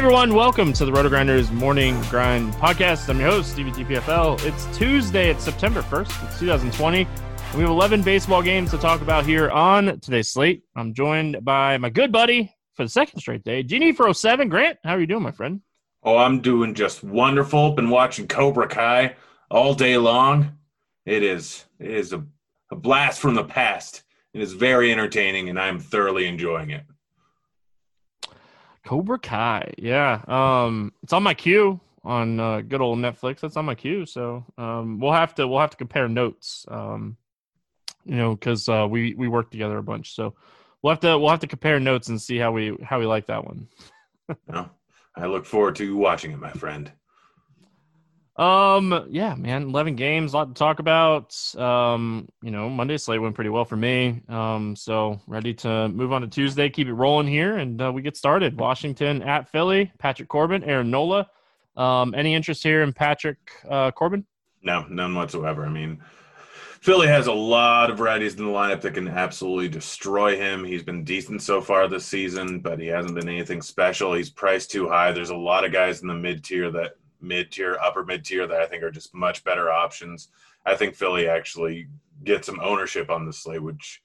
Everyone, welcome to the Roto Grinders Morning Grind Podcast. I'm your host, Stevie TPFL. It's Tuesday, it's September 1st, it's 2020. And we have 11 baseball games to talk about here on today's slate. I'm joined by my good buddy for the second straight day, Genie for 07. Grant, how are you doing, my friend? Oh, I'm doing just wonderful. Been watching Cobra Kai all day long. It is it is a, a blast from the past. It is very entertaining, and I'm thoroughly enjoying it. Cobra Kai, yeah. Um, it's on my queue on uh, good old Netflix. That's on my queue, so um, we'll have to we'll have to compare notes. Um, you know, because uh, we we work together a bunch, so we'll have to we'll have to compare notes and see how we how we like that one. I look forward to watching it, my friend. Um, yeah, man, eleven games, a lot to talk about. Um, you know, Monday slate went pretty well for me. Um, so ready to move on to Tuesday, keep it rolling here, and uh, we get started. Washington at Philly, Patrick Corbin, Aaron Nola. Um, any interest here in Patrick uh, Corbin? No, none whatsoever. I mean, Philly has a lot of righties in the lineup that can absolutely destroy him. He's been decent so far this season, but he hasn't been anything special. He's priced too high. There's a lot of guys in the mid tier that mid tier, upper mid tier that I think are just much better options. I think Philly actually gets some ownership on the slate, which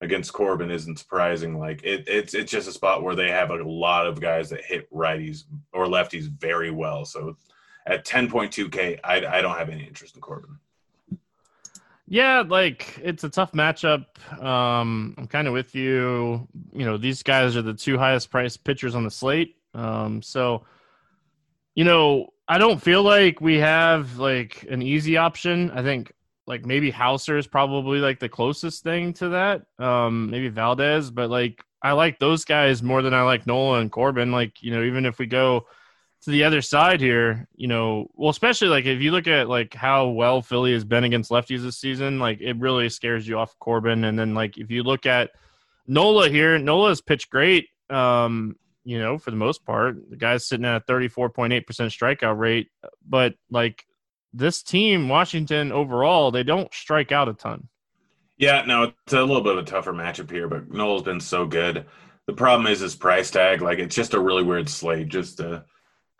against Corbin isn't surprising. Like it, it's it's just a spot where they have a lot of guys that hit righties or lefties very well. So at 10.2K, I, I don't have any interest in Corbin. Yeah, like it's a tough matchup. Um, I'm kind of with you. You know, these guys are the two highest priced pitchers on the slate. Um, so, you know, I don't feel like we have like an easy option. I think like maybe Houser is probably like the closest thing to that. Um, maybe Valdez, but like I like those guys more than I like Nola and Corbin. Like, you know, even if we go to the other side here, you know, well, especially like if you look at like how well Philly has been against lefties this season, like it really scares you off Corbin. And then like if you look at Nola here, Nola Nola's pitched great. Um, you know, for the most part, the guy's sitting at a 34.8% strikeout rate, but like this team, Washington overall, they don't strike out a ton. Yeah, no, it's a little bit of a tougher matchup here, but Nola's been so good. The problem is his price tag. Like it's just a really weird slate. Just uh,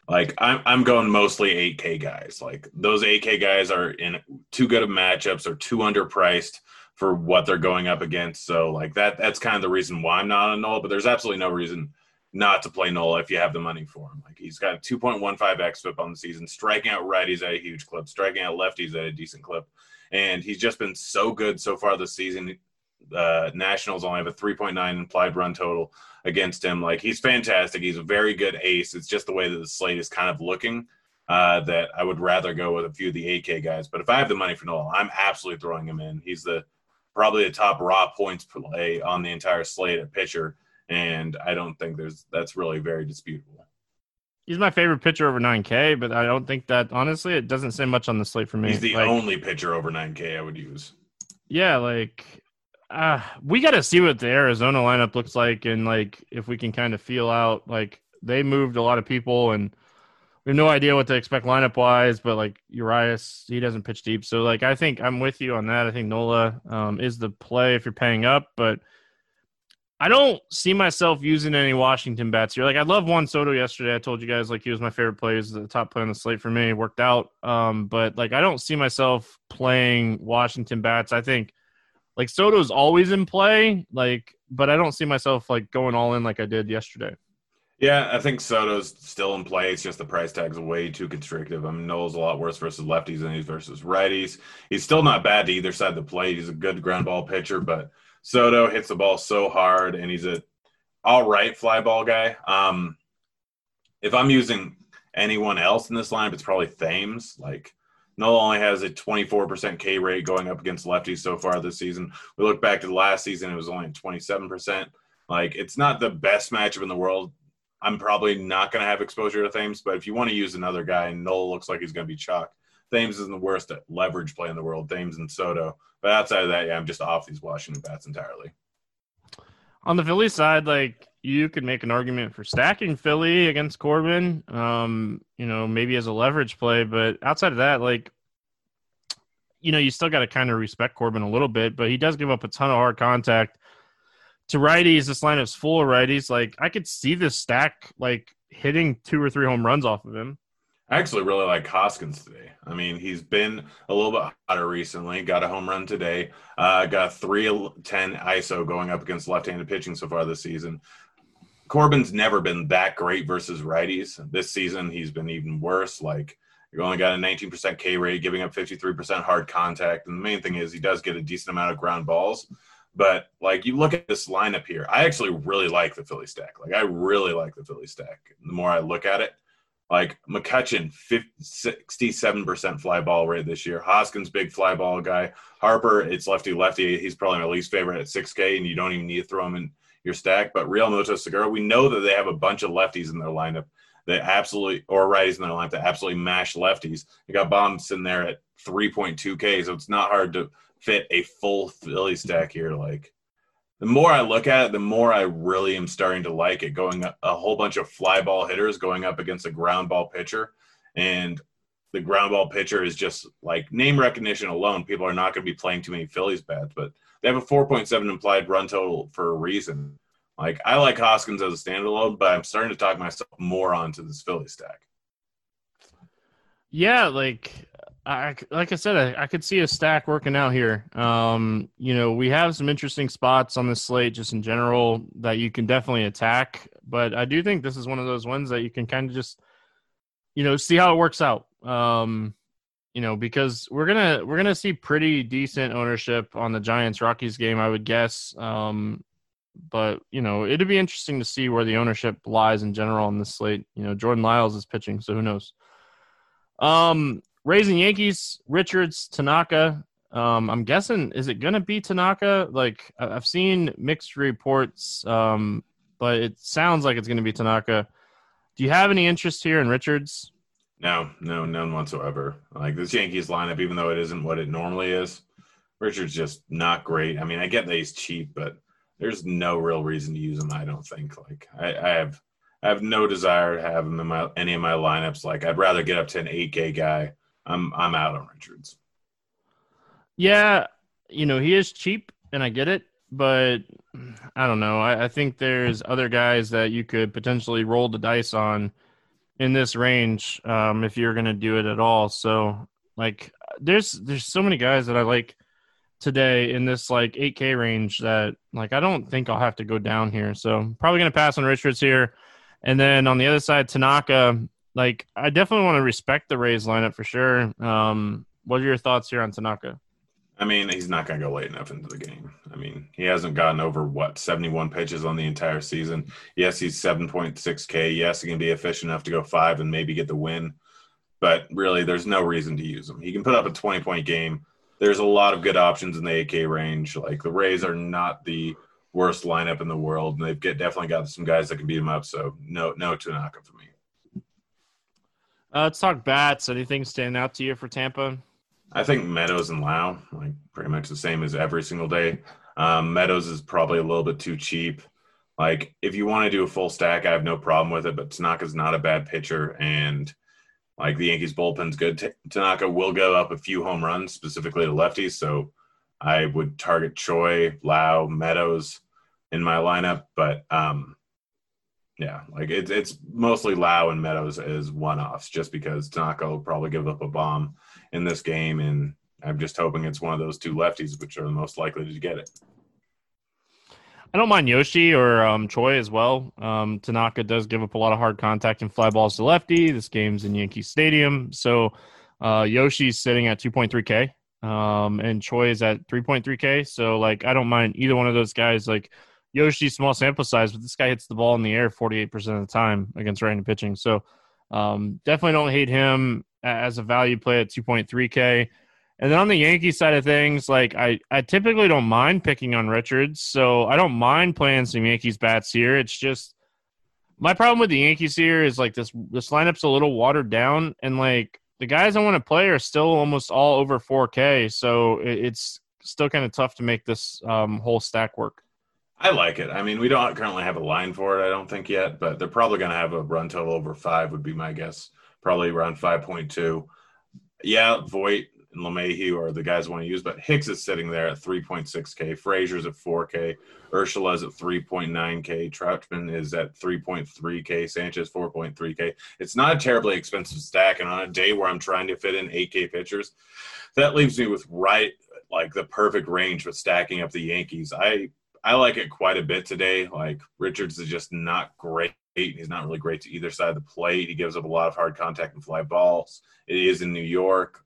like I'm, I'm going mostly 8K guys. Like those 8K guys are in too good of matchups or too underpriced for what they're going up against. So like that, that's kind of the reason why I'm not on Noel. But there's absolutely no reason not to play Nola if you have the money for him. Like he's got a 2.15 xFIP on the season, striking out righties at a huge clip, striking out lefties at a decent clip, and he's just been so good so far this season. Uh, Nationals only have a 3.9 implied run total against him. Like he's fantastic. He's a very good ace. It's just the way that the slate is kind of looking. Uh, that I would rather go with a few of the 8K guys. But if I have the money for Nola, I'm absolutely throwing him in. He's the probably the top raw points play on the entire slate at pitcher and I don't think there's that's really very disputable. He's my favorite pitcher over 9K, but I don't think that honestly it doesn't say much on the slate for me. He's the like, only pitcher over 9K I would use. Yeah, like uh, we got to see what the Arizona lineup looks like, and like if we can kind of feel out. Like they moved a lot of people, and we have no idea what to expect lineup wise. But like Urias, he doesn't pitch deep, so like I think I'm with you on that. I think Nola um, is the play if you're paying up, but I don't see myself using any Washington bats here. Like I love Juan Soto yesterday. I told you guys like he was my favorite player. He's the top play on the slate for me. It worked out. Um, but like I don't see myself playing Washington bats. I think like Soto's always in play, like, but I don't see myself like going all in like I did yesterday. Yeah, I think Soto's still in play. It's just the price tag's way too constrictive. I mean, Nola's a lot worse versus lefties than he's versus righties. He's still not bad to either side of the plate. He's a good ground ball pitcher, but Soto hits the ball so hard, and he's a all right fly ball guy. Um, if I'm using anyone else in this lineup, it's probably Thames. Like Nola only has a 24% K rate going up against lefties so far this season. We look back to the last season, it was only 27%. Like, it's not the best matchup in the world. I'm probably not going to have exposure to Thames, but if you want to use another guy, Nola looks like he's going to be chalk. Thames isn't the worst at leverage play in the world, Thames and Soto. But outside of that, yeah, I'm just off these Washington bats entirely. On the Philly side, like you could make an argument for stacking Philly against Corbin, um, you know, maybe as a leverage play. But outside of that, like, you know, you still got to kind of respect Corbin a little bit, but he does give up a ton of hard contact to righties. This lineup's full of righties. Like, I could see this stack like hitting two or three home runs off of him. I actually really like Hoskins today. I mean, he's been a little bit hotter recently. Got a home run today. Uh, got 310 ISO going up against left handed pitching so far this season. Corbin's never been that great versus righties. This season, he's been even worse. Like, you only got a 19% K rate, giving up 53% hard contact. And the main thing is he does get a decent amount of ground balls. But like you look at this lineup here, I actually really like the Philly stack. Like I really like the Philly stack. The more I look at it, like McCutchen, 67% fly ball rate this year. Hoskins, big fly ball guy. Harper, it's lefty lefty. He's probably my least favorite at 6K, and you don't even need to throw him in your stack. But Realmuto Segura, we know that they have a bunch of lefties in their lineup that absolutely, or righties in their lineup that absolutely mash lefties. You got bombs in there at 3.2K, so it's not hard to fit a full Philly stack here. Like the more I look at it, the more I really am starting to like it. Going a whole bunch of fly ball hitters going up against a ground ball pitcher, and the ground ball pitcher is just like name recognition alone. People are not going to be playing too many Phillies bats, but they have a 4.7 implied run total for a reason. Like I like Hoskins as a standalone, but I'm starting to talk myself more onto this Philly stack. Yeah, like I like I said, I, I, could see a stack working out here. Um, you know, we have some interesting spots on the slate just in general that you can definitely attack, but I do think this is one of those ones that you can kind of just, you know, see how it works out. Um, you know, because we're gonna we're gonna see pretty decent ownership on the Giants Rockies game, I would guess. Um, but you know, it'd be interesting to see where the ownership lies in general on this slate. You know, Jordan Lyles is pitching, so who knows? Um, raising Yankees, Richards, Tanaka. Um, I'm guessing is it gonna be Tanaka? Like I've seen mixed reports, um, but it sounds like it's gonna be Tanaka. Do you have any interest here in Richards? No, no, none whatsoever. Like this Yankees lineup, even though it isn't what it normally is, Richards just not great. I mean, I get that he's cheap, but there's no real reason to use him. I don't think. Like I, I have, I have no desire to have him in my any of my lineups. Like I'd rather get up to an 8K guy I'm I'm out on Richards. Yeah, you know he is cheap, and I get it, but I don't know. I, I think there's other guys that you could potentially roll the dice on in this range um, if you're going to do it at all. So like, there's there's so many guys that I like today in this like 8K range that like I don't think I'll have to go down here. So probably going to pass on Richards here. And then on the other side, Tanaka, like I definitely want to respect the Rays lineup for sure. Um, what are your thoughts here on Tanaka? I mean, he's not going to go late enough into the game. I mean, he hasn't gotten over what 71 pitches on the entire season. Yes, he's 7.6K. Yes, he can be efficient enough to go five and maybe get the win. But really, there's no reason to use him. He can put up a 20 point game. There's a lot of good options in the 8K range. Like the Rays are not the worst lineup in the world, and they've get, definitely got some guys that can beat him up. So no, no Tanaka for me. Uh, let's talk bats. Anything stand out to you for Tampa? I think Meadows and Lowe, like pretty much the same as every single day. Um, Meadows is probably a little bit too cheap. Like, if you want to do a full stack, I have no problem with it, but Tanaka's not a bad pitcher. And like the Yankees bullpen's good. T- Tanaka will go up a few home runs, specifically to lefties. So I would target Choi, Lowe, Meadows in my lineup. But um, yeah, like it's it's mostly Lowe and Meadows as one offs, just because Tanaka will probably give up a bomb in this game, and I'm just hoping it's one of those two lefties, which are the most likely to get it. I don't mind Yoshi or um, Choi as well. Um, Tanaka does give up a lot of hard contact and fly balls to lefty. This game's in Yankee Stadium, so uh, Yoshi's sitting at 2.3k, um, and Choi is at 3.3k. So like, I don't mind either one of those guys. Like Yoshi, small sample size, but this guy hits the ball in the air 48% of the time against right-handed pitching. So um, definitely don't hate him as a value play at 2.3k. And then on the Yankee side of things, like I, I typically don't mind picking on Richards, so I don't mind playing some Yankees bats here. It's just my problem with the Yankees here is like this this lineup's a little watered down, and like the guys I want to play are still almost all over 4K, so it, it's still kind of tough to make this um, whole stack work. I like it. I mean, we don't currently have a line for it, I don't think yet, but they're probably going to have a run total over five, would be my guess. Probably around 5.2. Yeah, Voit and LeMahieu are the guys I want to use, but Hicks is sitting there at 3.6K. Frazier's at 4K. Urshela's at 3.9K. Tauchman is at 3.3K. Sanchez 4.3K. It's not a terribly expensive stack, and on a day where I'm trying to fit in 8K pitchers, that leaves me with right like the perfect range for stacking up the Yankees. I I like it quite a bit today. Like Richards is just not great. He's not really great to either side of the plate. He gives up a lot of hard contact and fly balls. It is in New York.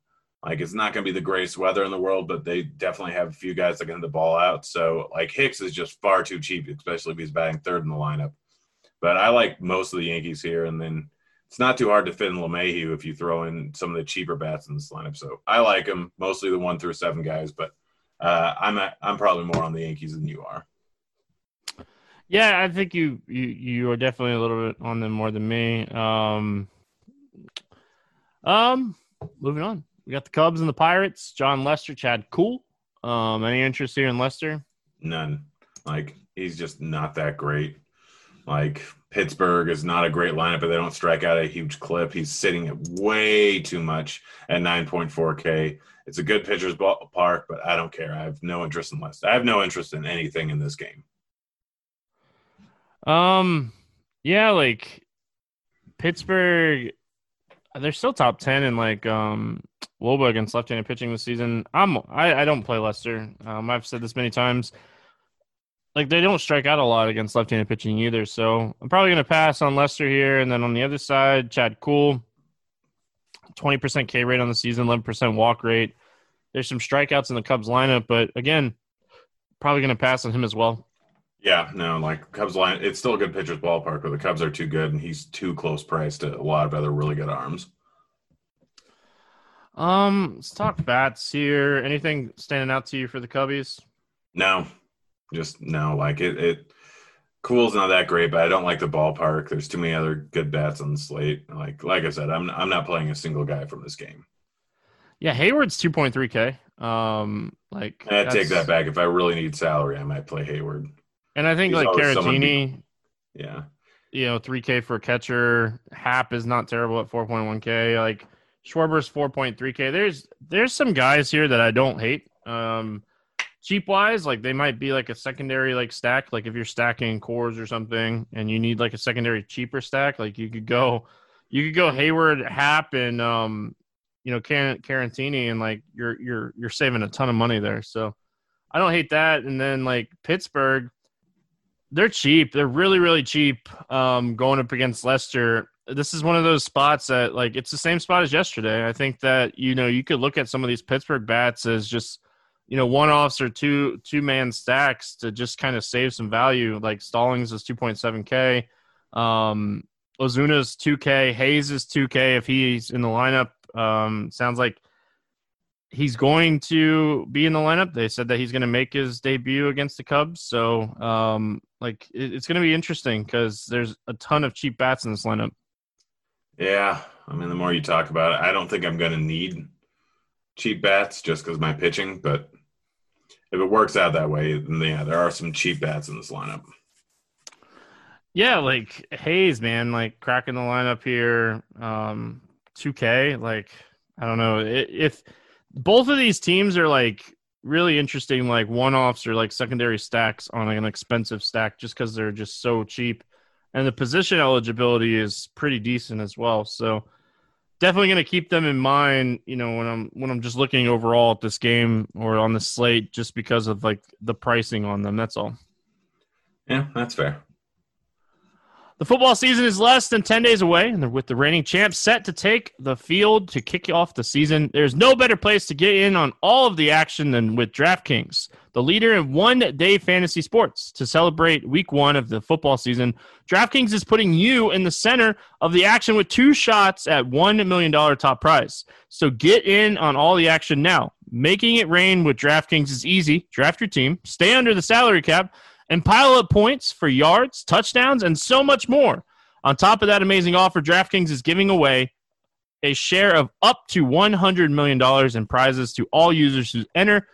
Like it's not going to be the greatest weather in the world, but they definitely have a few guys that can hit the ball out. So like Hicks is just far too cheap, especially if he's batting third in the lineup. But I like most of the Yankees here, and then it's not too hard to fit in LeMahieu if you throw in some of the cheaper bats in this lineup. So I like them mostly the one through seven guys, but uh, I'm a, I'm probably more on the Yankees than you are. Yeah, I think you you you are definitely a little bit on them more than me. Um, um, moving on. We got the Cubs and the Pirates. Jon Lester, Chad Kuhl. Um, any interest here in Lester? None. Like he's just not that great. Like Pittsburgh is not a great lineup, but they don't strike out a huge clip. He's sitting at way too much at 9.4K. It's a good pitcher's park, but I don't care. I have no interest in Lester. I have no interest in anything in this game. Um, yeah, like Pittsburgh, they're still top ten in like um wOBA against left-handed pitching this season. I'm I, I don't play Lester. Um, I've said this many times. Like they don't strike out a lot against left-handed pitching either, so I'm probably gonna pass on Lester here, and then on the other side, Chad Kuhl. 20% K rate on the season, 11% walk rate. There's some strikeouts in the Cubs lineup, but again, probably going to pass on him as well. Yeah, no, like Cubs line, it's still a good pitcher's ballpark, but the Cubs are too good, and he's too close priced to a lot of other really good arms. Um, let's talk bats here. Anything standing out to you for the Cubbies? No, just no. Like it, it Kuhl's not that great, but I don't like the ballpark. There's too many other good bats on the slate. Like, like I said, I'm I'm not playing a single guy from this game. Yeah, Heyward's 2.3K. Um, like I take that back. If I really need salary, I might play Heyward. And I think He's like Caratini, yeah, you know, 3K for a catcher. Happ is not terrible at 4.1K. Like Schwarber's 4.3K. There's there's some guys here that I don't hate. Um, cheap wise, like they might be like a secondary like stack. Like if you're stacking Coors or something, and you need like a secondary cheaper stack, like you could go, you could go Heyward, Happ, and um, you know, Car- Caratini, and like you're you're you're saving a ton of money there. So I don't hate that. And then like Pittsburgh, they're cheap. They're really really cheap. Um, going up against Lester. this is one of those spots that like it's the same spot as yesterday. I think that you know you could look at some of these Pittsburgh bats as just you know one offs or two two man stacks to just kind of save some value. Like Stallings is two point seven k, um, Osuna's two k, Hayes is two k if he's in the lineup. Um, sounds like he's going to be in the lineup. They said that he's going to make his debut against the Cubs. So, um, like, it, it's going to be interesting because there's a ton of cheap bats in this lineup. Yeah, I mean, the more you talk about it, I don't think I'm going to need cheap bats just because my pitching. But if it works out that way, then yeah, there are some cheap bats in this lineup. Yeah, like Hayes, man, like cracking the lineup here. Um, 2K, like I don't know if both of these teams are like really interesting, like one offs or like secondary stacks on an expensive stack, just because they're just so cheap, and the position eligibility is pretty decent as well. So definitely going to keep them in mind, you know, when I'm when I'm just looking overall at this game or on the slate, just because of like the pricing on them. That's all. Yeah, that's fair. The football season is less than 10 days away, and with the reigning champs set to take the field to kick off the season, there's no better place to get in on all of the action than with DraftKings, the leader in one day fantasy sports. To celebrate week one of the football season, DraftKings is putting you in the center of the action with two shots at $1 million top prize. So get in on all the action now. Making it rain with DraftKings is easy. Draft your team, stay under the salary cap and pile up points for yards, touchdowns, and so much more. On top of that amazing offer, DraftKings is giving away a share of up to $100 million in prizes to all users who enter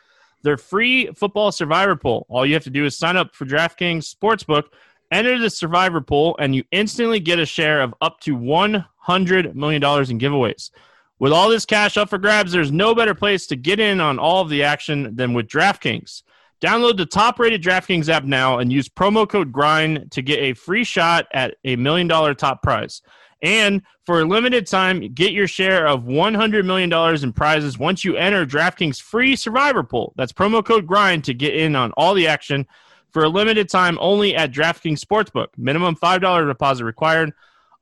their free football survivor pool. All you have to do is sign up for DraftKings Sportsbook, enter the survivor pool, and you instantly get a share of up to $100 million in giveaways. With all this cash up for grabs, there's no better place to get in on all of the action than with DraftKings. Download the top rated DraftKings app now and use promo code GRIND to get a free shot at a million dollar top prize. And for a limited time, get your share of $100 million in prizes once you enter DraftKings free survivor pool. That's promo code GRIND to get in on all the action for a limited time only at DraftKings Sportsbook. Minimum $5 deposit required.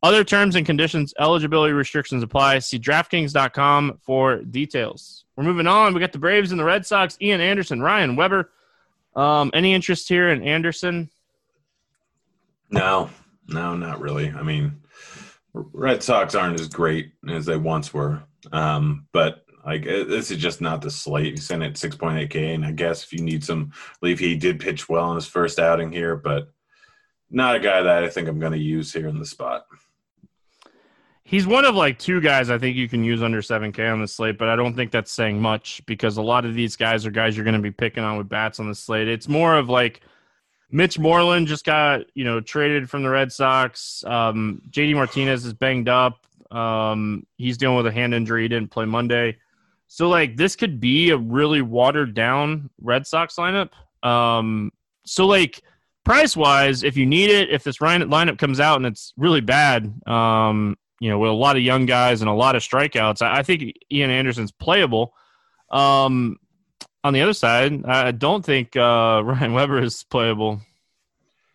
Other terms and conditions, eligibility restrictions apply. See DraftKings.com for details. We're moving on. We got the Braves and the Red Sox. Ian Anderson, Ryan Weber. Um, any interest here in Anderson? No, no, not really. I mean, Red Sox aren't as great as they once were. Um, but like this is just not the slate. He's sent at 6.8K, and I guess if you need some leave, he did pitch well in his first outing here, but not a guy that I think I'm going to use here in the spot. He's one of like two guys I think you can use under 7K on the slate, but I don't think that's saying much because a lot of these guys are guys you're going to be picking on with bats on the slate. It's more of like Mitch Moreland just got, you know, traded from the Red Sox. Um, JD Martinez is banged up. Um, he's dealing with a hand injury. He didn't play Monday. So, like, this could be a really watered down Red Sox lineup. Um, so, like, price wise, if you need it, if this lineup comes out and it's really bad, um, you know, with a lot of young guys and a lot of strikeouts, I, I think Ian Anderson's playable. Um, on the other side, I don't think uh, Ryan Weber is playable.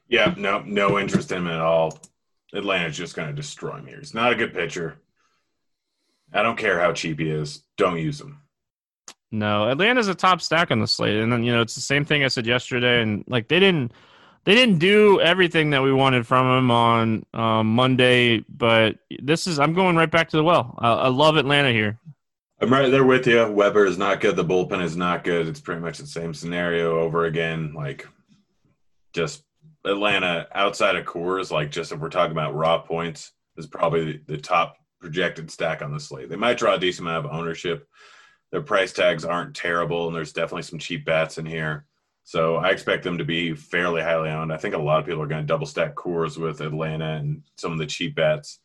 Yeah, no, no interest in him at all. Atlanta's just going to destroy me. He's not a good pitcher. I don't care how cheap he is. Don't use him. No, Atlanta's a top stack on the slate, and then you know it's the same thing I said yesterday, and like they didn't they didn't do everything that we wanted from him on um, Monday, but this is I'm going right back to the well. I, I, love Atlanta here. I'm right there with you. Weber is not good. The bullpen is not good. It's pretty much the same scenario over again. Like just Atlanta outside of Coors, like just if we're talking about raw points, is probably the top projected stack on the slate. They might draw a decent amount of ownership. Their price tags aren't terrible, and there's definitely some cheap bats in here. So I expect them to be fairly highly owned. I think a lot of people are going to double stack Coors with Atlanta and some of the cheap bets.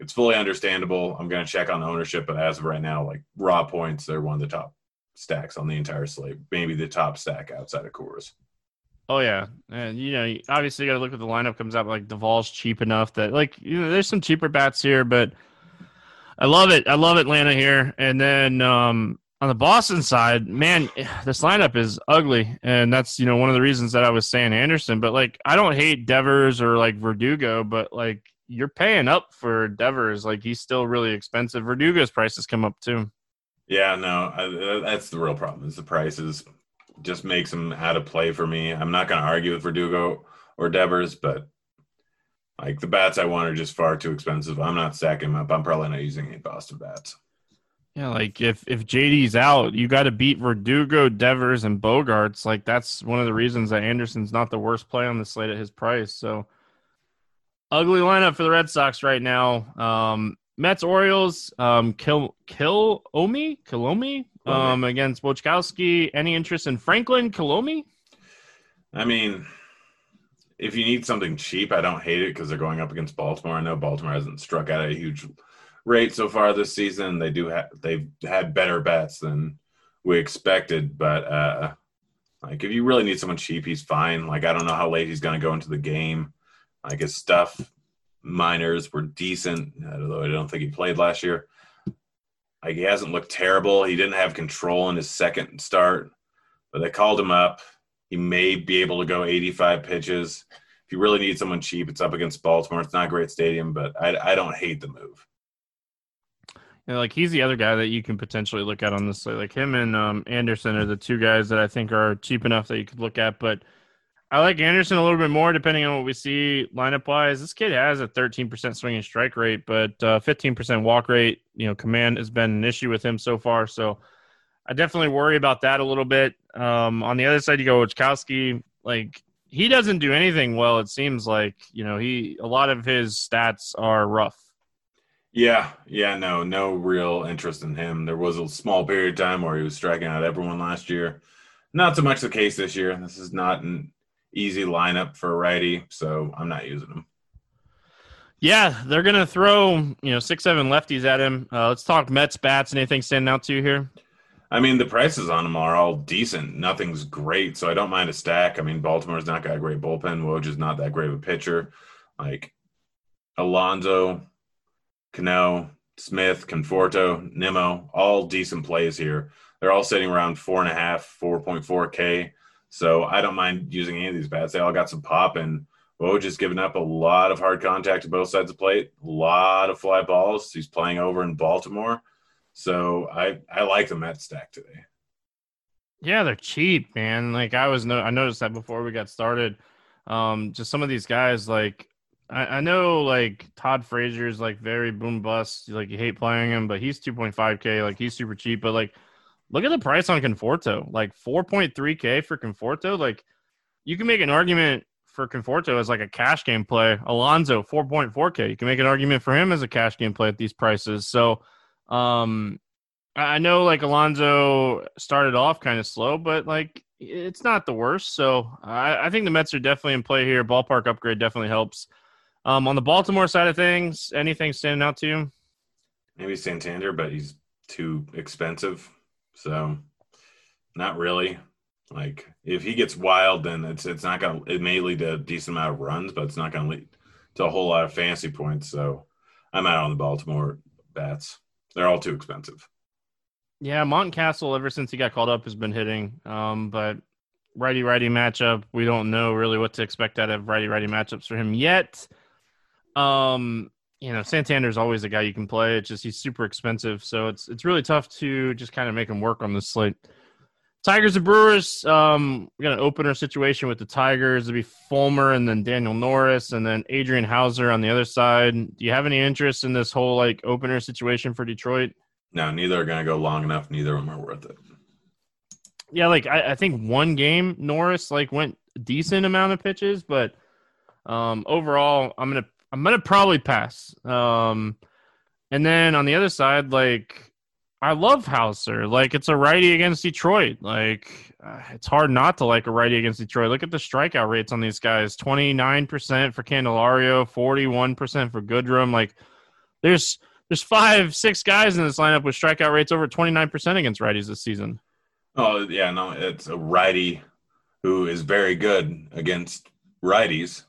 It's fully understandable. I'm going to check on the ownership, but as of right now, like raw points, they're one of the top stacks on the entire slate. Maybe the top stack outside of Coors. Oh yeah, and you know, obviously you got to look at the lineup comes out. Like Duvall's cheap enough that like you know, there's some cheaper bats here, but I love it. I love Atlanta here, and then um, on the Boston side, man, this lineup is ugly, and that's you know one of the reasons that I was saying Anderson. But like, I don't hate Devers or like Verdugo, but like you're paying up for Devers. Like he's still really expensive. Verdugo's prices come up too. Yeah, no, I, that's the real problem. Is the prices just makes them out of play for me. I'm not going to argue with Verdugo or Devers, but like the bats I want are just far too expensive. I'm not stacking them up. I'm probably not using any Boston bats. Yeah, like if if JD's out, you got to beat Verdugo, Devers, and Bogaerts. Like that's one of the reasons that Anderson's not the worst play on the slate at his price. So ugly lineup for the Red Sox right now. Um, Mets, Orioles, um, Kill Kill Omi, Kilome. um, against Wojciechowski. Any interest in Franklin Kilome? I mean, if you need something cheap, I don't hate it because they're going up against Baltimore. I know Baltimore hasn't struck out a huge rate so far this season. They do have they've had better bets than we expected, but uh like if you really need someone cheap, he's fine. Like I don't know how late he's going to go into the game. Like his stuff minors were decent, although I don't think he played last year. Like he hasn't looked terrible. He didn't have control in his second start, but they called him up. He may be able to go 85 pitches. If you really need someone cheap, it's up against Baltimore. It's not a great stadium, but I, I don't hate the move. Yeah, like he's the other guy that you can potentially look at on this slate. Like him and um, Anderson are the two guys that I think are cheap enough that you could look at. But I like Anderson a little bit more, depending on what we see lineup wise. This kid has a 13% swinging strike rate, but uh, 15% walk rate. You know, command has been an issue with him so far. So I definitely worry about that a little bit. Um, on the other side, you go Wojciechowski. Like he doesn't do anything well. It seems like you know he a lot of his stats are rough. Yeah, yeah, no, no real interest in him. There was a small period of time where he was striking out everyone last year. Not so much the case this year. This is not an easy lineup for a righty, so I'm not using him. Yeah, they're gonna throw you know six, seven lefties at him. Uh, let's talk Mets bats. Anything standing out to you here? I mean, the prices on them are all decent. Nothing's great, so I don't mind a stack. I mean, Baltimore's not got a great bullpen. Woj is not that great of a pitcher. Like Alonso, Cano, Smith, Conforto, Nimmo, all decent plays here. They're all sitting around four and a half, 4.4 K. So I don't mind using any of these bats. They all got some pop, and Woj is giving up a lot of hard contact to both sides of the plate, a lot of fly balls. He's playing over in Baltimore. So I I like the Mets stack today. Yeah, they're cheap, man. Like I was no I noticed that before we got started. Um, just some of these guys like I, I know like Todd Frazier's like very boom bust. Like you hate playing him, but he's 2.5k. Like he's super cheap. But like, look at the price on Conforto. Like 4.3k for Conforto. Like you can make an argument for Conforto as like a cash game play. Alonso 4.4k. You can make an argument for him as a cash game play at these prices. So, um, I know like Alonso started off kind of slow, but like it's not the worst. So I, I think the Mets are definitely in play here. Ballpark upgrade definitely helps. Um, on the Baltimore side of things, anything standing out to you? Maybe Santander, but he's too expensive. So not really. Like if he gets wild, then it's it's not gonna it may lead to a decent amount of runs, but it's not gonna lead to a whole lot of fantasy points. So I'm out on the Baltimore bats. They're all too expensive. Yeah, Mountcastle ever since he got called up has been hitting. Um, but righty righty matchup, we don't know really what to expect out of righty righty matchups for him yet. Um, you know, Santander's always a guy you can play. It's just he's super expensive, so it's it's really tough to just kind of make him work on this slate. Tigers and Brewers. Um, we got an opener situation with the Tigers. It'll be Fulmer and then Daniel Norris and then Adrian Houser on the other side. Do you have any interest in this whole like opener situation for Detroit? No, neither are going to go long enough. Neither of them are worth it. Yeah, like I, I think one game Norris like went decent amount of pitches, but um, overall, I'm gonna I'm gonna probably pass. Um, and then on the other side, like I love Houser. Like it's a righty against Detroit. Like uh, it's hard not to like a righty against Detroit. Look at the strikeout rates on these guys: twenty nine percent for Candelario, forty one percent for Goodrum. Like there's there's five six guys in this lineup with strikeout rates over twenty nine percent against righties this season. Oh yeah, no, it's a righty who is very good against righties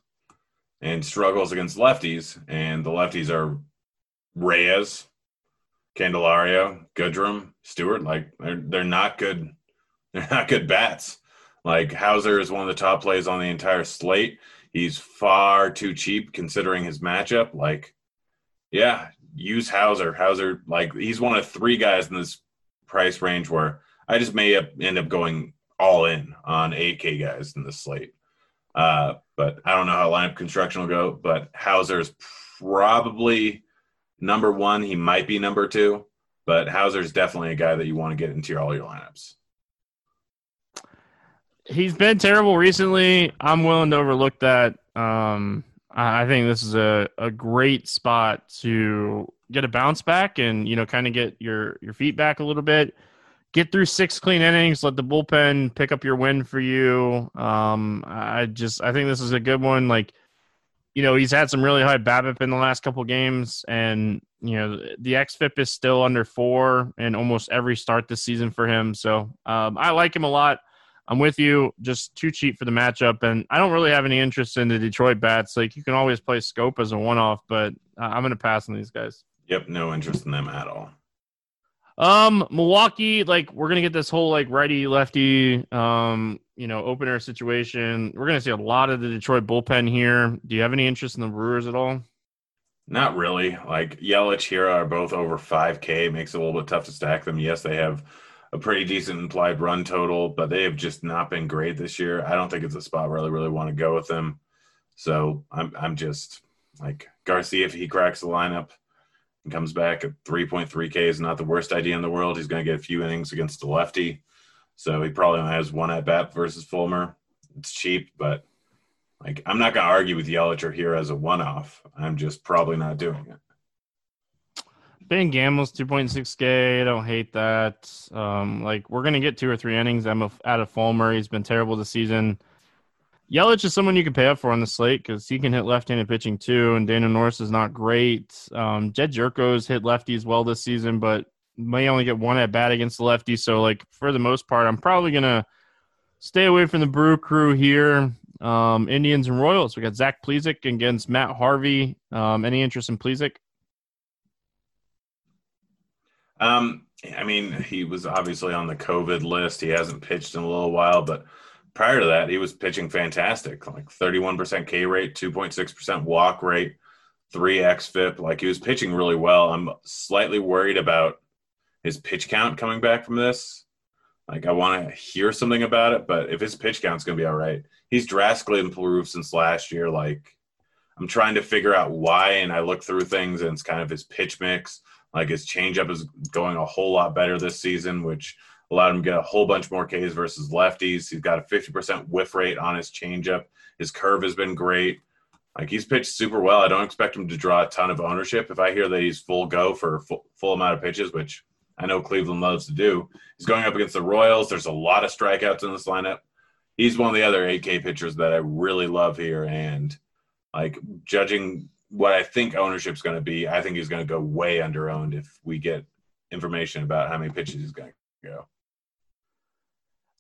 and struggles against lefties, and the lefties are Reyes, Candelario, Goodrum, Stewart. Like they're they're not good. They're not good bats. Like Houser is one of the top plays on the entire slate. He's far too cheap considering his matchup. Like, yeah, use Houser. Houser, like he's one of three guys in this price range where I just may end up going all in on 8K guys in this slate. Uh, but I don't know how lineup construction will go. But Houser is probably number one. He might be number two, but Houser is definitely a guy that you want to get into all your lineups. He's been terrible recently. I'm willing to overlook that. Um, I think this is a, a great spot to get a bounce back and you know kind of get your your feet back a little bit get through six clean innings, let the bullpen pick up your win for you. Um, I just I think this is a good one. Like, you know, he's had some really high BABIP in the last couple games, and you know the xFIP is still under four in almost every start this season for him. So um, I like him a lot. I'm with you. Just too cheap for the matchup, and I don't really have any interest in the Detroit bats. Like you can always play Schoop as a one-off, but I'm going to pass on these guys. Yep, no interest in them at all. Um, Milwaukee, like we're gonna get this whole like righty lefty, um, you know, opener situation. We're gonna see a lot of the Detroit bullpen here. Do you have any interest in the Brewers at all? Not really. Like Yelich Hiura are both over 5K. Makes it a little bit tough to stack them. Yes, they have a pretty decent implied run total, but they have just not been great this year. I don't think it's a spot where I really, really want to go with them. So I'm I'm just like Garcia if he cracks the lineup and comes back at 3.3K is not the worst idea in the world. He's going to get a few innings against the lefty. So he probably only has one at bat versus Fulmer. It's cheap, but like I'm not going to argue with Yelich here as a one off. I'm just probably not doing it. Ben Gamel's 2.6K. I don't hate that. Um, like we're gonna get two or three innings out of Fulmer. He's been terrible this season. Yelich is someone you can pay up for on the slate because he can hit left-handed pitching too, and Daniel Norris is not great. Um, Jedd Gyorko's hit lefties well this season, but may only get one at bat against the lefty. So, like for the most part, I'm probably gonna stay away from the Brew Crew here. Um, Indians and Royals. We got Zach Plesac against Matt Harvey. Um, any interest in Plesac? Um, I mean, he was obviously on the COVID list. He hasn't pitched in a little while, but prior to that, he was pitching fantastic, like 31% K rate, 2.6% walk rate, 3 xFIP. Like he was pitching really well. I'm slightly worried about his pitch count coming back from this. Like I want to hear something about it, but if his pitch count's going to be all right, he's drastically improved since last year. Like I'm trying to figure out why, and I look through things, and it's kind of his pitch mix. Like his changeup is going a whole lot better this season, which allowed him to get a whole bunch more Ks versus lefties. He's got a 50% whiff rate on his changeup. His curve has been great. Like he's pitched super well. I don't expect him to draw a ton of ownership. If I hear that he's full go for full, full amount of pitches, which I know Cleveland loves to do, he's going up against the Royals. There's a lot of strikeouts in this lineup. He's one of the other 8K pitchers that I really love here. And like judging what I think ownership is going to be, I think he's going to go way under owned if we get information about how many pitches he's going to go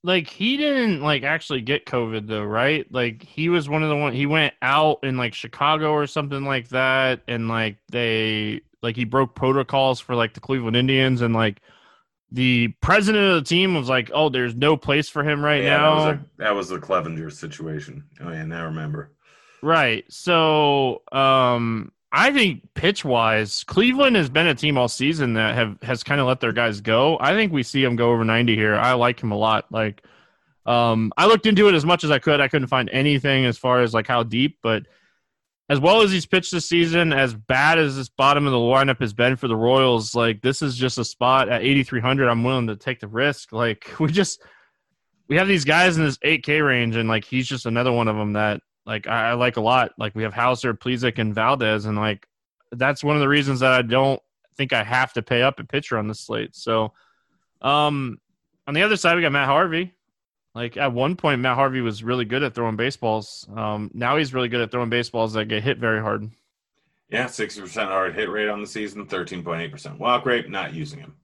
like he didn't like actually get COVID though, right? Like he was one of the one he went out in like Chicago or something like that, and like they like he broke protocols for like the Cleveland Indians, and like the president of the team was like, "Oh, there's no place for him right yeah, now." That was, a, that was the Clevenger situation. Oh yeah, now I remember. Right. So, um, I think pitch wise, Cleveland has been a team all season that have has kind of let their guys go. I think we see him go over 90 here. I like him a lot. Like um I looked into it as much as I could. I couldn't find anything as far as like how deep, but as well as he's pitched this season, as bad as this bottom of the lineup has been for the Royals, like this is just a spot at 8300 I'm willing to take the risk. Like we just we have these guys in this 8K range and like he's just another one of them that like I, I like a lot. Like we have Houser, Plesac, and Valdez, and like that's one of the reasons that I don't think I have to pay up a pitcher on the slate. So, um, on the other side, we got Matt Harvey. Like at one point, Matt Harvey was really good at throwing baseballs. Um, now he's really good at throwing baseballs that get hit very hard. Yeah, sixty percent hard hit rate on the season, thirteen point eight percent walk rate. Not using him.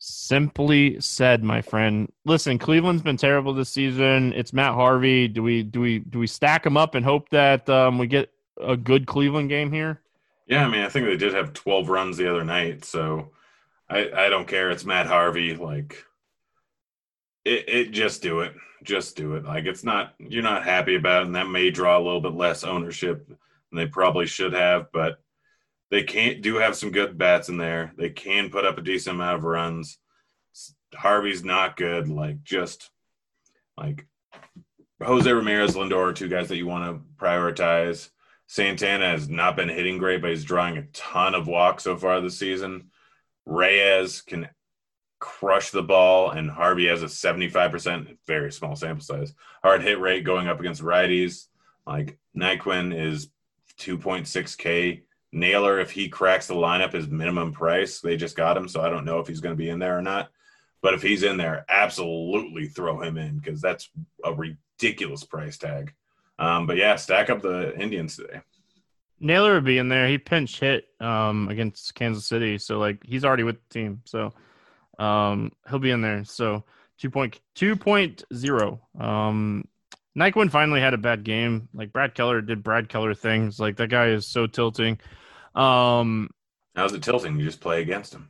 Simply said, my friend. Listen, Cleveland's been terrible this season. It's Matt Harvey. Do we do we do we stack them up and hope that um, we get a good Cleveland game here? Yeah, I mean, I think they did have 12 runs the other night, so I I don't care. It's Matt Harvey. Like, it, it just do it, just do it. Like, it's not you're not happy about it, and that may draw a little bit less ownership than they probably should have, but they can't do have some good bats in there. They can put up a decent amount of runs. Harvey's not good. Like just like Jose Ramirez, Lindor, two guys that you want to prioritize. Santana has not been hitting great, but he's drawing a ton of walks so far this season. Reyes can crush the ball, and Harvey has a 75%, very small sample size, hard hit rate going up against righties. Like Naquin is 2.6K Naylor, if he cracks the lineup, is minimum price. They just got him, so I don't know if he's going to be in there or not. But if he's in there, absolutely throw him in because that's a ridiculous price tag. Um, but yeah, stack up the Indians today. Naylor would be in there. He pinch hit um, against Kansas City, so like he's already with the team, so um, he'll be in there. So two point two point zero. Um, Naquin finally had a bad game. Like Brad Keller did Brad Keller things. Like that guy is so tilting. Um, How's it tilting? You just play against him.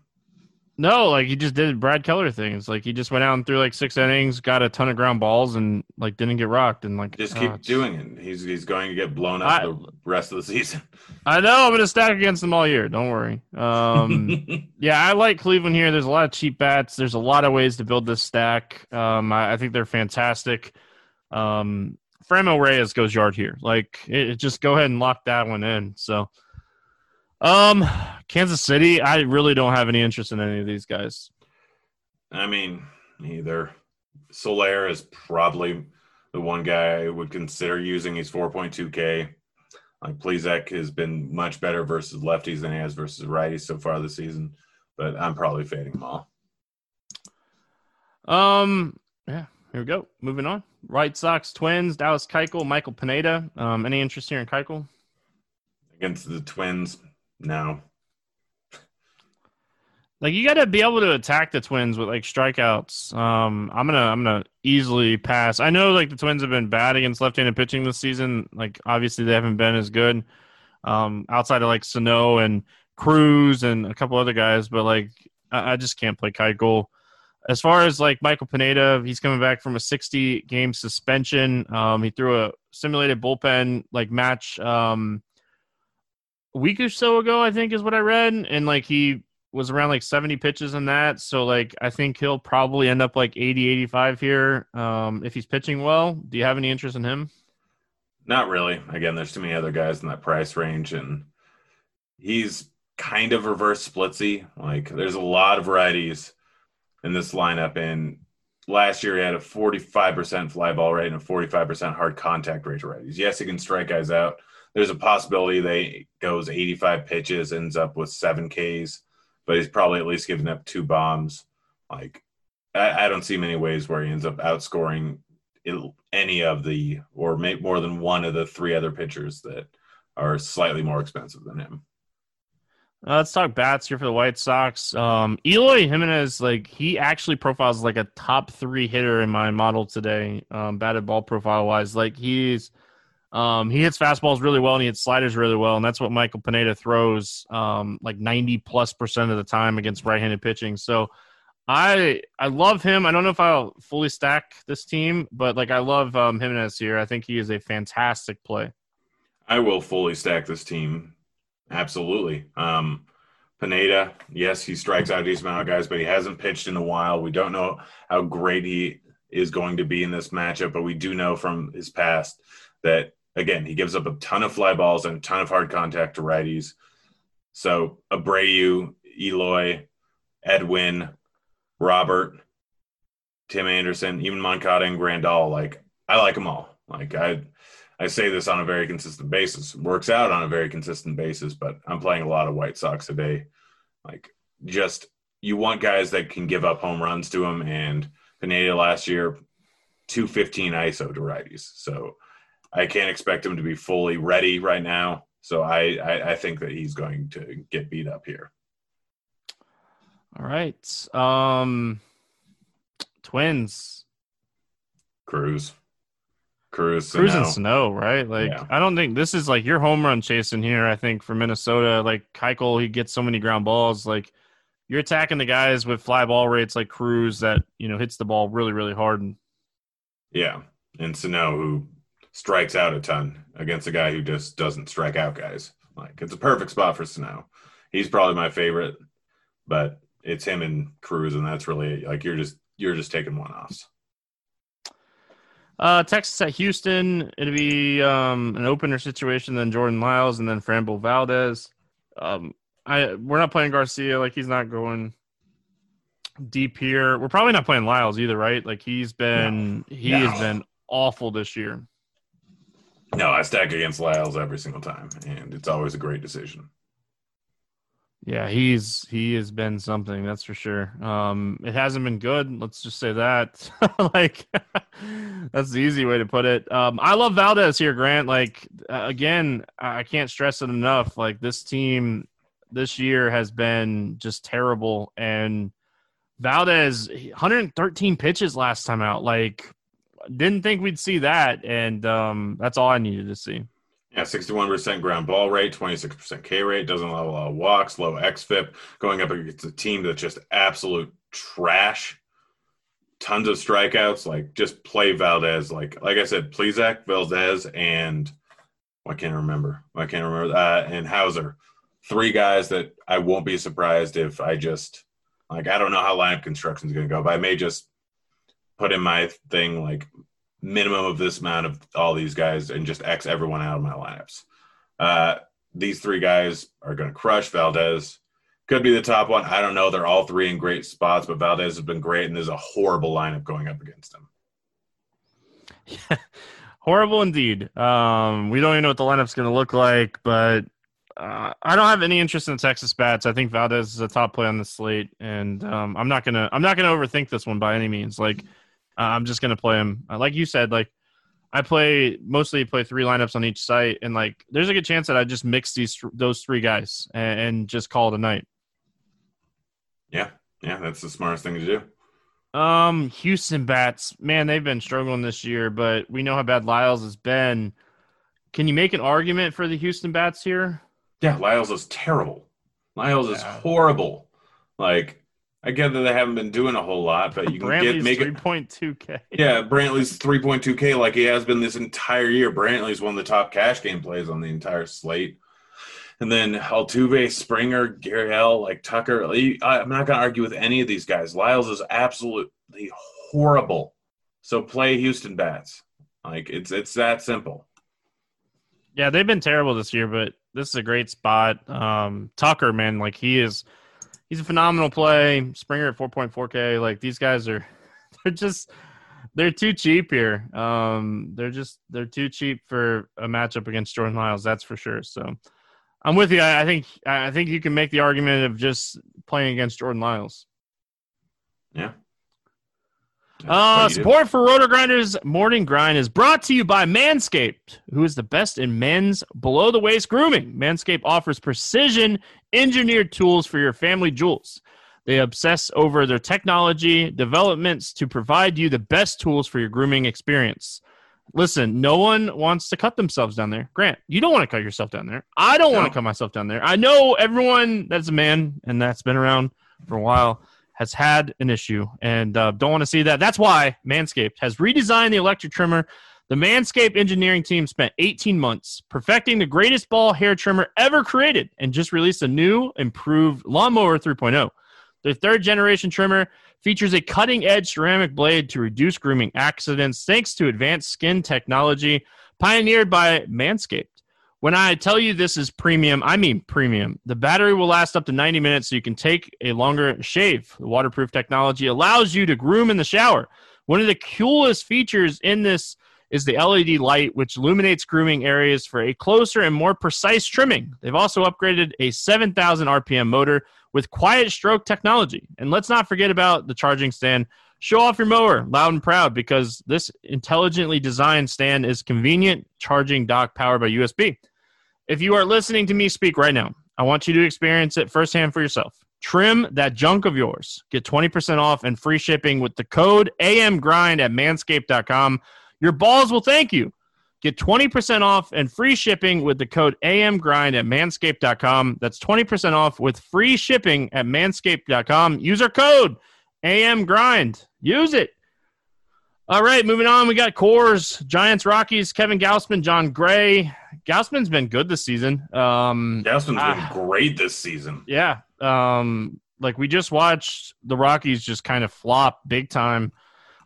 No, like he just did Brad Keller things. Like he just went out and threw like six innings, got a ton of ground balls, and like didn't get rocked. And like just keep doing it. He's he's going to get blown up I, the rest of the season. I know. I'm going to stack against them all year. Don't worry. Um, yeah, I like Cleveland here. There's a lot of cheap bats. There's a lot of ways to build this stack. Um, I, I think they're fantastic. Um, Franmil Reyes goes yard here. Like it, it, just go ahead and lock that one in. So. Um, Kansas City, I really don't have any interest in any of these guys. I mean, either Soler is probably the one guy I would consider using. He's 4.2K. Like Plesac has been much better versus lefties than he has versus righties so far this season, but I'm probably fading them all. Um, yeah, here we go. Moving on. White Sox, Twins, Dallas Keuchel, Michael Pineda. Um, any interest here in Keuchel? Against the Twins, no. Like you got to be able to attack the Twins with like strikeouts. Um, I'm gonna I'm gonna easily pass. I know like the Twins have been bad against left-handed pitching this season. Like obviously they haven't been as good. Um, outside of like Sano and Cruz and a couple other guys, but like I, I just can't play Keuchel. As far as like Michael Pineda, he's coming back from a 60 game suspension. Um, he threw a simulated bullpen like match um, a week or so ago, I think is what I read, and like he was around like 70 pitches in that. So like I think he'll probably end up like 80, 85 here um, if he's pitching well. Do you have any interest in him? Not really. Again, there's too many other guys in that price range, and he's kind of reverse splitsy. Like there's a lot of varieties in this lineup, and last year he had a 45% fly ball rate and a 45% hard contact rate to righties. Yes, he can strike guys out. There's a possibility they goes 85 pitches, ends up with seven Ks but he's probably at least given up two bombs. Like, I, I don't see many ways where he ends up outscoring any of the, or make more than one of the three other pitchers that are slightly more expensive than him. Uh, let's talk bats here for the White Sox. Um, Eloy Jimenez, like he actually profiles like a top three hitter in my model today, um, batted ball profile wise. Like he's um, he hits fastballs really well and he hits sliders really well, and that's what Michael Pineda throws um, like ninety plus percent of the time against right-handed pitching. So I I love him. I don't know if I'll fully stack this team, but like I love um, Jimenez here. I think he is a fantastic play. I will fully stack this team. Absolutely. Um, Pineda, yes, he strikes out a decent amount of guys, but he hasn't pitched in a while. We don't know how great he is going to be in this matchup, but we do know from his past that Again, he gives up a ton of fly balls and a ton of hard contact to righties. So Abreu, Eloy, Edwin, Robert, Tim Anderson, even Moncada and Grandal, like I like them all. Like I I say this on a very consistent basis. Works out on a very consistent basis, but I'm playing a lot of White Sox today. Like just you want guys that can give up home runs to them and Pineda last year 215 ISO to righties. So I can't expect him to be fully ready right now. So I, I, I think that he's going to get beat up here. All right. Um twins. Cruz. Cruz, Cruz and Snow, right? Like yeah. I don't think this is like your home run chasing here. I think for Minnesota, like Keuchel, he gets so many ground balls. Like you're attacking the guys with fly ball rates like Cruz that you know hits the ball really, really hard. And... Yeah, and Sano, who strikes out a ton against a guy who just doesn't strike out guys. Like it's a perfect spot for Snow. He's probably my favorite, but it's him and Cruz, and that's really like you're just you're just taking one offs. Uh, Texas at Houston, it'd be um, an opener situation than Jordan Lyles and then Framber Valdez. Um, I we're not playing Garcia, like he's not going deep here. We're probably not playing Lyles either, right? Like he's been no. he no. has been awful this year. No, I stack against Lyles every single time, and it's always a great decision. Yeah, he's he has been something that's for sure. Um, it hasn't been good. Let's just say that. like that's the easy way to put it. Um, I love Valdez here, Grant. Like uh, again, I can't stress it enough. Like this team this year has been just terrible, and Valdez 113 pitches last time out. Like didn't think we'd see that, and um, that's all I needed to see. Yeah, 61% ground ball rate, 26% K rate, doesn't allow a lot of walks, low XFIP, going up against a team that's just absolute trash. Tons of strikeouts. Like, just play Valdez. Like, like I said, Plesac, Valdez, and I can't remember. I can't remember. Uh, and Houser. Three guys that I won't be surprised if I just, like, I don't know how lineup construction is going to go, but I may just put in my thing, like, minimum of this amount of all these guys and just X everyone out of my lineups. Uh, these three guys are going to crush Valdez. Could be the top one. I don't know. They're all three in great spots, but Valdez has been great, and there's a horrible lineup going up against him. Yeah, horrible indeed. Um, we don't even know what the lineup's going to look like, but uh, I don't have any interest in the Texas bats. I think Valdez is a top play on the slate, and um, I'm not gonna I'm not gonna overthink this one by any means. Like uh, I'm just gonna play him. Uh, like you said, like I play mostly play three lineups on each site, and like there's a good chance that I just mix these those three guys and, and just call it a night. Yeah, yeah, that's the smartest thing to do. Um, Houston bats, man, they've been struggling this year, but we know how bad Lyles has been. Can you make an argument for the Houston bats here? Yeah, Lyles is terrible. Lyles yeah. is horrible. Like I get that they haven't been doing a whole lot, but you can Brantley's get make it 3.2k. Yeah, Brantley's 3.2k like he has been this entire year. Brantley's one of the top cash game plays on the entire slate. And then Altuve, Springer, Gurriel, like Tucker. I'm not going to argue with any of these guys. Lyles is absolutely horrible. So play Houston bats. Like it's it's that simple. Yeah, they've been terrible this year, but this is a great spot. Um, Tucker, man, like he is he's a phenomenal play. Springer at 4.4K. Like these guys are, they're just, they're too cheap here. Um, they're just, they're too cheap for a matchup against Jordan Lyles. That's for sure. So I'm with you. I, I think, I think you can make the argument of just playing against Jordan Lyles. Yeah. Uh, support for RotoGrinders Morning Grind is brought to you by Manscaped, who is the best in men's below the waist grooming. Manscaped offers precision engineered tools for your family jewels. They obsess over their technology developments to provide you the best tools for your grooming experience. Listen, no one wants to cut themselves down there. Grant, you don't want to cut yourself down there. I don't no. want to cut myself down there. I know everyone that's a man and that's been around for a while has had an issue and uh, don't want to see that. That's why Manscaped has redesigned the electric trimmer. The Manscaped engineering team spent 18 months perfecting the greatest ball hair trimmer ever created and just released a new, improved Lawnmower 3.0. The third generation trimmer features a cutting edge ceramic blade to reduce grooming accidents thanks to advanced skin technology pioneered by Manscaped. When I tell you this is premium, I mean premium. The battery will last up to 90 minutes so you can take a longer shave. The waterproof technology allows you to groom in the shower. One of the coolest features in this is the LED light, which illuminates grooming areas for a closer and more precise trimming. They've also upgraded a 7,000 RPM motor with quiet stroke technology. And let's not forget about the charging stand. Show off your mower loud and proud because this intelligently designed stand is convenient charging dock powered by USB. If you are listening to me speak right now, I want you to experience it firsthand for yourself. Trim that junk of yours. Get 20% off and free shipping with the code AMGrind at manscaped.com. Your balls will thank you. Get 20% off and free shipping with the code AMGrind at manscaped.com. That's 20% off with free shipping at manscaped.com. Use our code AMGrind. Use it. All right, moving on. We got Coors, Giants, Rockies, Kevin Gausman, Jon Gray. Gausman's been good this season. Um, Gausman's uh, been ah. great this season. Yeah. Um, like we just watched the Rockies just kind of flop big time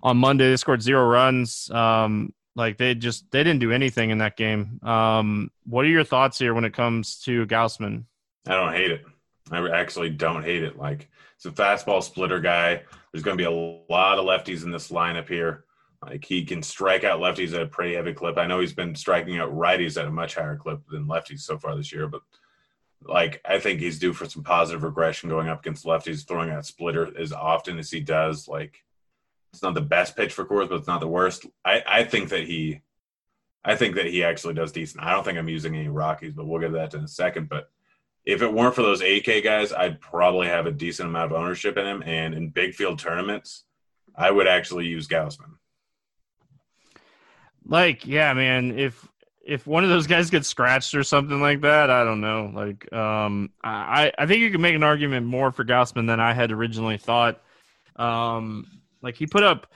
on Monday. They scored zero runs. Um, like they just they didn't do anything in that game. Um, what are your thoughts here when it comes to Gausman? I don't hate it. I actually don't hate it. Like it's a fastball splitter guy. There's going to be a lot of lefties in this lineup here. Like he can strike out lefties at a pretty heavy clip. I know he's been striking out righties at a much higher clip than lefties so far this year, but like I think he's due for some positive regression going up against lefties, throwing that splitter as often as he does. Like it's not the best pitch for Coors, but it's not the worst. I, I think that he I think that he actually does decent. I don't think I'm using any Rockies, but we'll get to that in a second. But if it weren't for those 8K guys, I'd probably have a decent amount of ownership in him. And in big field tournaments, I would actually use Gausman. Like, yeah, man, if if one of those guys gets scratched or something like that, I don't know. Like, um, I I think you can make an argument more for Gausman than I had originally thought. Um, like he put up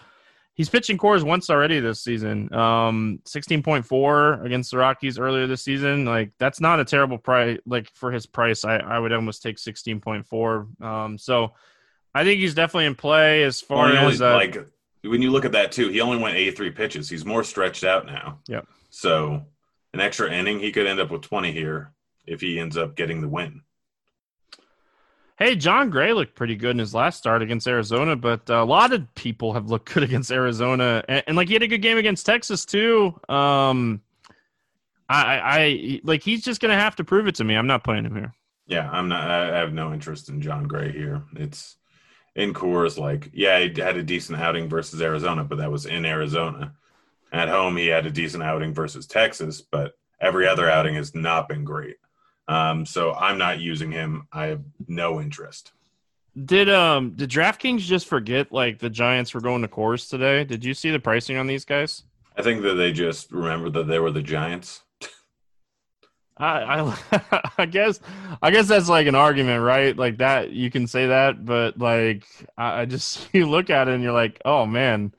he's pitching Coors once already this season. Um, sixteen point four against the Rockies earlier this season. Like that's not a terrible price. Like for his price, I I would almost take sixteen point four. Um, so I think he's definitely in play as far Well, as uh, like when you look at that too, he only went 83 pitches. He's more stretched out now. Yep. So an extra inning, he could end up with 20 here if he ends up getting the win. Hey, Jon Gray looked pretty good in his last start against Arizona, but a lot of people have looked good against Arizona, and, and like he had a good game against Texas too. Um, I, I, I like he's just gonna have to prove it to me. I'm not playing him here. Yeah, I'm not. I have no interest in Jon Gray here. It's in Coors. Like, yeah, he had a decent outing versus Arizona, but that was in Arizona. At home, he had a decent outing versus Texas, but every other outing has not been great. Um, so I'm not using him. I have no interest. Did um did DraftKings just forget like the Giants were going to Coors today? Did you see the pricing on these guys? I think that they just remembered that they were the Giants. I, I I guess I guess that's like an argument, right? Like that you can say that, but like I, I just you look at it and you're like, oh man,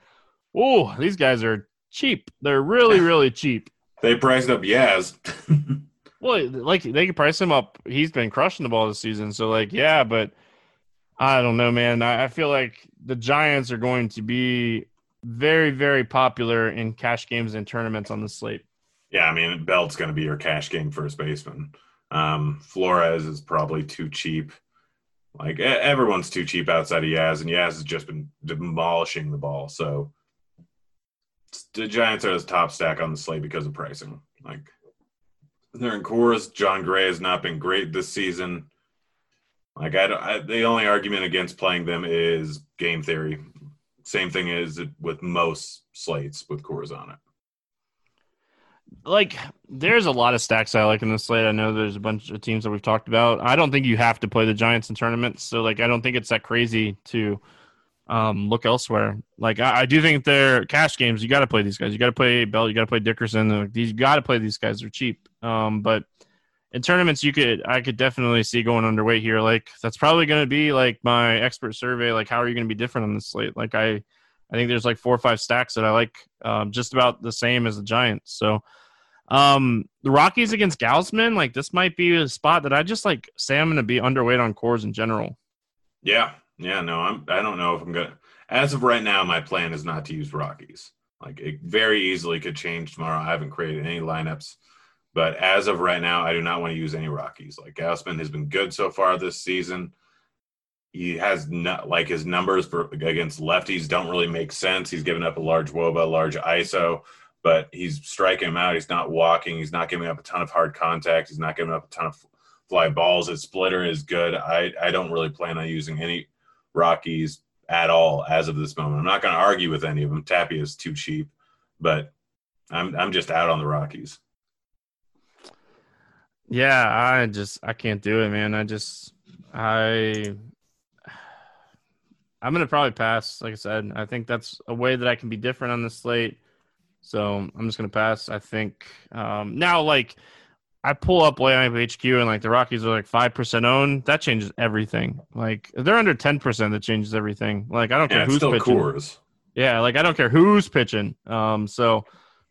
oh these guys are cheap. They're really really cheap. They priced up Yaz. Well, like they could price him up. He's been crushing the ball this season, so like yeah, but I don't know, man. I, I feel like the Giants are going to be very very popular in cash games and tournaments on the slate. Yeah, I mean, Belt's going to be your cash game first baseman. Um, Flores is probably too cheap. Like everyone's too cheap outside of Yaz, and Yaz has just been demolishing the ball. So the Giants are the top stack on the slate because of pricing. Like they're in Coors. Jon Gray has not been great this season. Like I, don't- I the only argument against playing them is game theory. Same thing is with most slates with Coors on it. Like there's a lot of stacks I like in this slate. I know there's a bunch of teams that we've talked about. I don't think you have to play the Giants in tournaments, so like I don't think it's that crazy to um, look elsewhere. Like I, I do think they're cash games. You got to play these guys. You got to play Bell. You got to play Dickerson. These you got to play these guys. They're cheap. Um, but in tournaments, you could I could definitely see going underweight here. Like that's probably going to be like my expert survey. Like how are you going to be different on this slate? Like I I think there's like four or five stacks that I like um, just about the same as the Giants. So um the Rockies against Gausman, like this might be a spot that I just like say I'm gonna be underweight on Coors in general. Yeah, yeah, no, I'm. I don't know if I'm gonna. As of right now, my plan is not to use Rockies. Like it very easily could change tomorrow. I haven't created any lineups, but as of right now, I do not want to use any Rockies. Like Gausman has been good so far this season. He has not like his numbers for against lefties don't really make sense. He's given up a large wOBA, large ISO, but he's striking him out. He's not walking. He's not giving up a ton of hard contact. He's not giving up a ton of fly balls. His splitter is good. I I don't really plan on using any Rockies at all as of this moment. I'm not going to argue with any of them. Tapia is too cheap, but I'm I'm just out on the Rockies. Yeah, I just I can't do it, man. I just I I'm gonna probably pass. Like I said, I think that's a way that I can be different on the slate. So I'm just gonna pass. I think um, now, like I pull up LineupHQ and like the Rockies are like five percent owned. That changes everything. Like if they're under ten percent, that changes everything. Like I don't Yeah, care who's still pitching. Coors. Yeah, like I don't care who's pitching. Um, so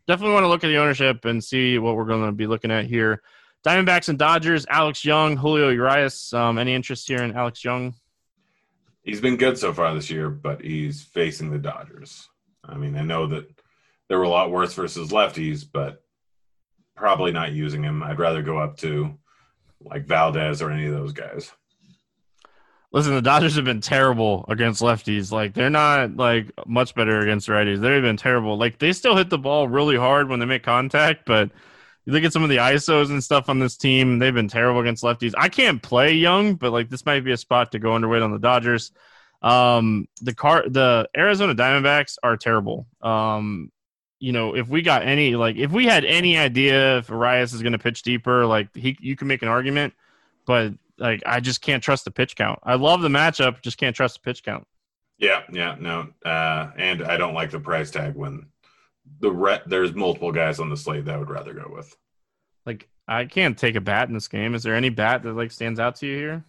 definitely want to look at the ownership and see what we're going to be looking at here. Diamondbacks and Dodgers. Alex Young, Julio Urias. Um, any interest here in Alex Young? He's been good so far this year, but he's facing the Dodgers. I mean, I know that there were a lot worse versus lefties, but probably not using him. I'd rather go up to like Valdez or any of those guys. Listen, the Dodgers have been terrible against lefties. Like they're not like much better against righties. They've been terrible. Like they still hit the ball really hard when they make contact, but You look at some of the ISOs and stuff on this team; they've been terrible against lefties. I can't play young, but like this might be a spot to go underweight on the Dodgers. Um, the car, the Arizona Diamondbacks are terrible. Um, you know, if we got any, like, if we had any idea if Urias is going to pitch deeper, like, he, you can make an argument, but like, I just can't trust the pitch count. I love the matchup, just can't trust the pitch count. Yeah, yeah, no, uh, and I don't like the price tag when the re- there's multiple guys on the slate that I would rather go with. Like, I can't take a bat in this game. Is there any bat that like stands out to you here?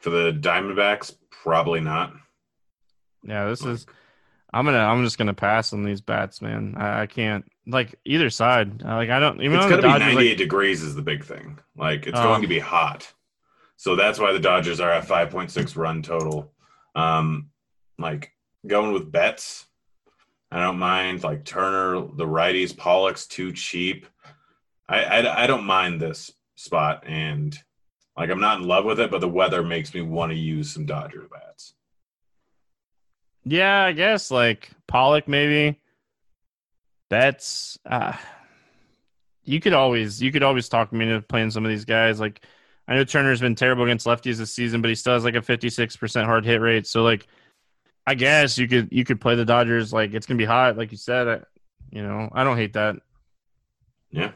For the Diamondbacks, probably not. Yeah, this is. I'm gonna. I'm just gonna pass on these bats, man. I, I can't like either side. Like I don't. Even it's gonna be 98 like, degrees is the big thing. Like it's going to be hot, so that's why the Dodgers are at 5.6 run total. Um, like going with bets, I don't mind. Like Turner, the righties, Pollock's too cheap. I, I I don't mind this spot, and like I'm not in love with it, but the weather makes me want to use some Dodger bats. Yeah, I guess like Pollock maybe. That's uh you could always you could always talk me into playing some of these guys. Like I know Turner's been terrible against lefties this season, but he still has like a fifty six percent hard hit rate. So like I guess you could you could play the Dodgers like it's gonna be hot, like you said. I, you know, I don't hate that. Yeah,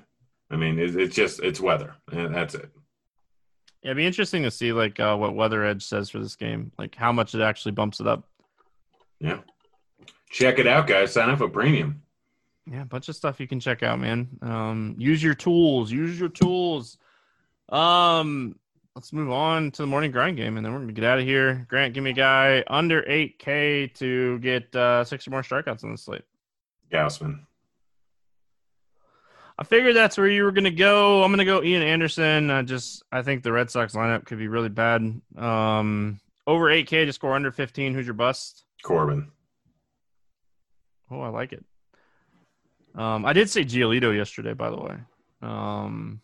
I mean it's, it's just it's weather, and that's it. Yeah, it'd be interesting to see like uh, what Weather Edge says for this game, like how much it actually bumps it up. Yeah. Check it out, guys. Sign up for premium. Yeah, a bunch of stuff you can check out, man. Um, use your tools. Use your tools. Um, let's move on to the morning grind game, and then we're gonna get out of here. Grant, give me a guy under eight K to get uh, six or more strikeouts on the slate. Gausman. I figured that's where you were gonna go. I'm gonna go Ian Anderson. I just I think the Red Sox lineup could be really bad. Um, over 8K to score under 15. Who's your bust? Corbin. Oh, I like it. Um, I did say Giolito yesterday, by the way. Um,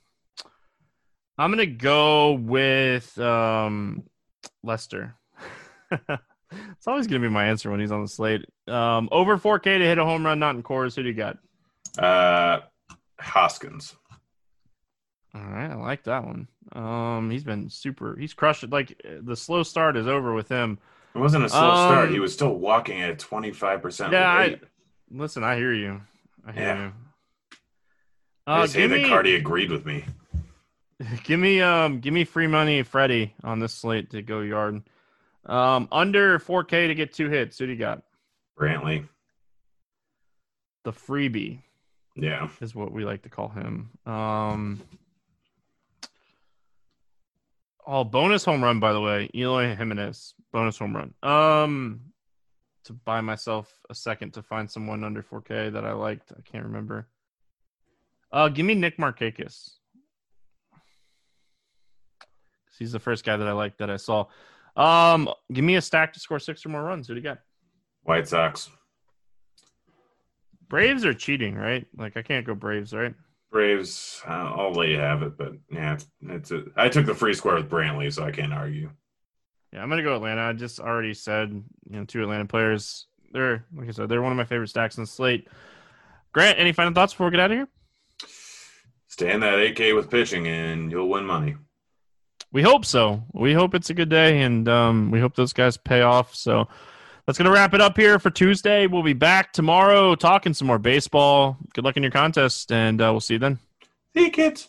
I'm gonna go with um, Lester. it's always gonna be my answer when he's on the slate. Um, over 4K to hit a home run, not in Coors. Who do you got? Uh, Hoskins. All right, I like that one. Um, he's been super. He's crushed it. Like the slow start is over with him. It wasn't a slow um, start. He was still walking at twenty five percent. Yeah, I, listen. I hear you. I hear yeah. you. Uh, they say that Cardi agreed with me. Give me um, give me free money, Freddie, on this slate to go yard. Um, under 4K to get two hits. Who do you got? Brantley. The freebie. Yeah. Is what we like to call him. Um Oh, bonus home run, by the way. Eloy Jimenez. Bonus home run. Um to buy myself a second to find someone under 4K that I liked. I can't remember. Uh give me Nick Markakis. He's the first guy that I like that I saw. Um, give me a stack to score six or more runs. Who do you got? White Sox. Braves are cheating, right? Like I can't go Braves, right? Braves, uh, I'll let you have it, but yeah, it's, it's a, I took the free square with Brantley, so I can't argue. Yeah, I'm gonna go Atlanta. I just already said, you know, two Atlanta players. They're like I said, they're one of my favorite stacks in the slate. Grant, any final thoughts before we get out of here? Stay in that 8K with pitching, and you'll win money. We hope so. We hope it's a good day, and um, we hope those guys pay off. So that's going to wrap it up here for Tuesday. We'll be back tomorrow talking some more baseball. Good luck in your contest, and uh, we'll see you then. See you, kids.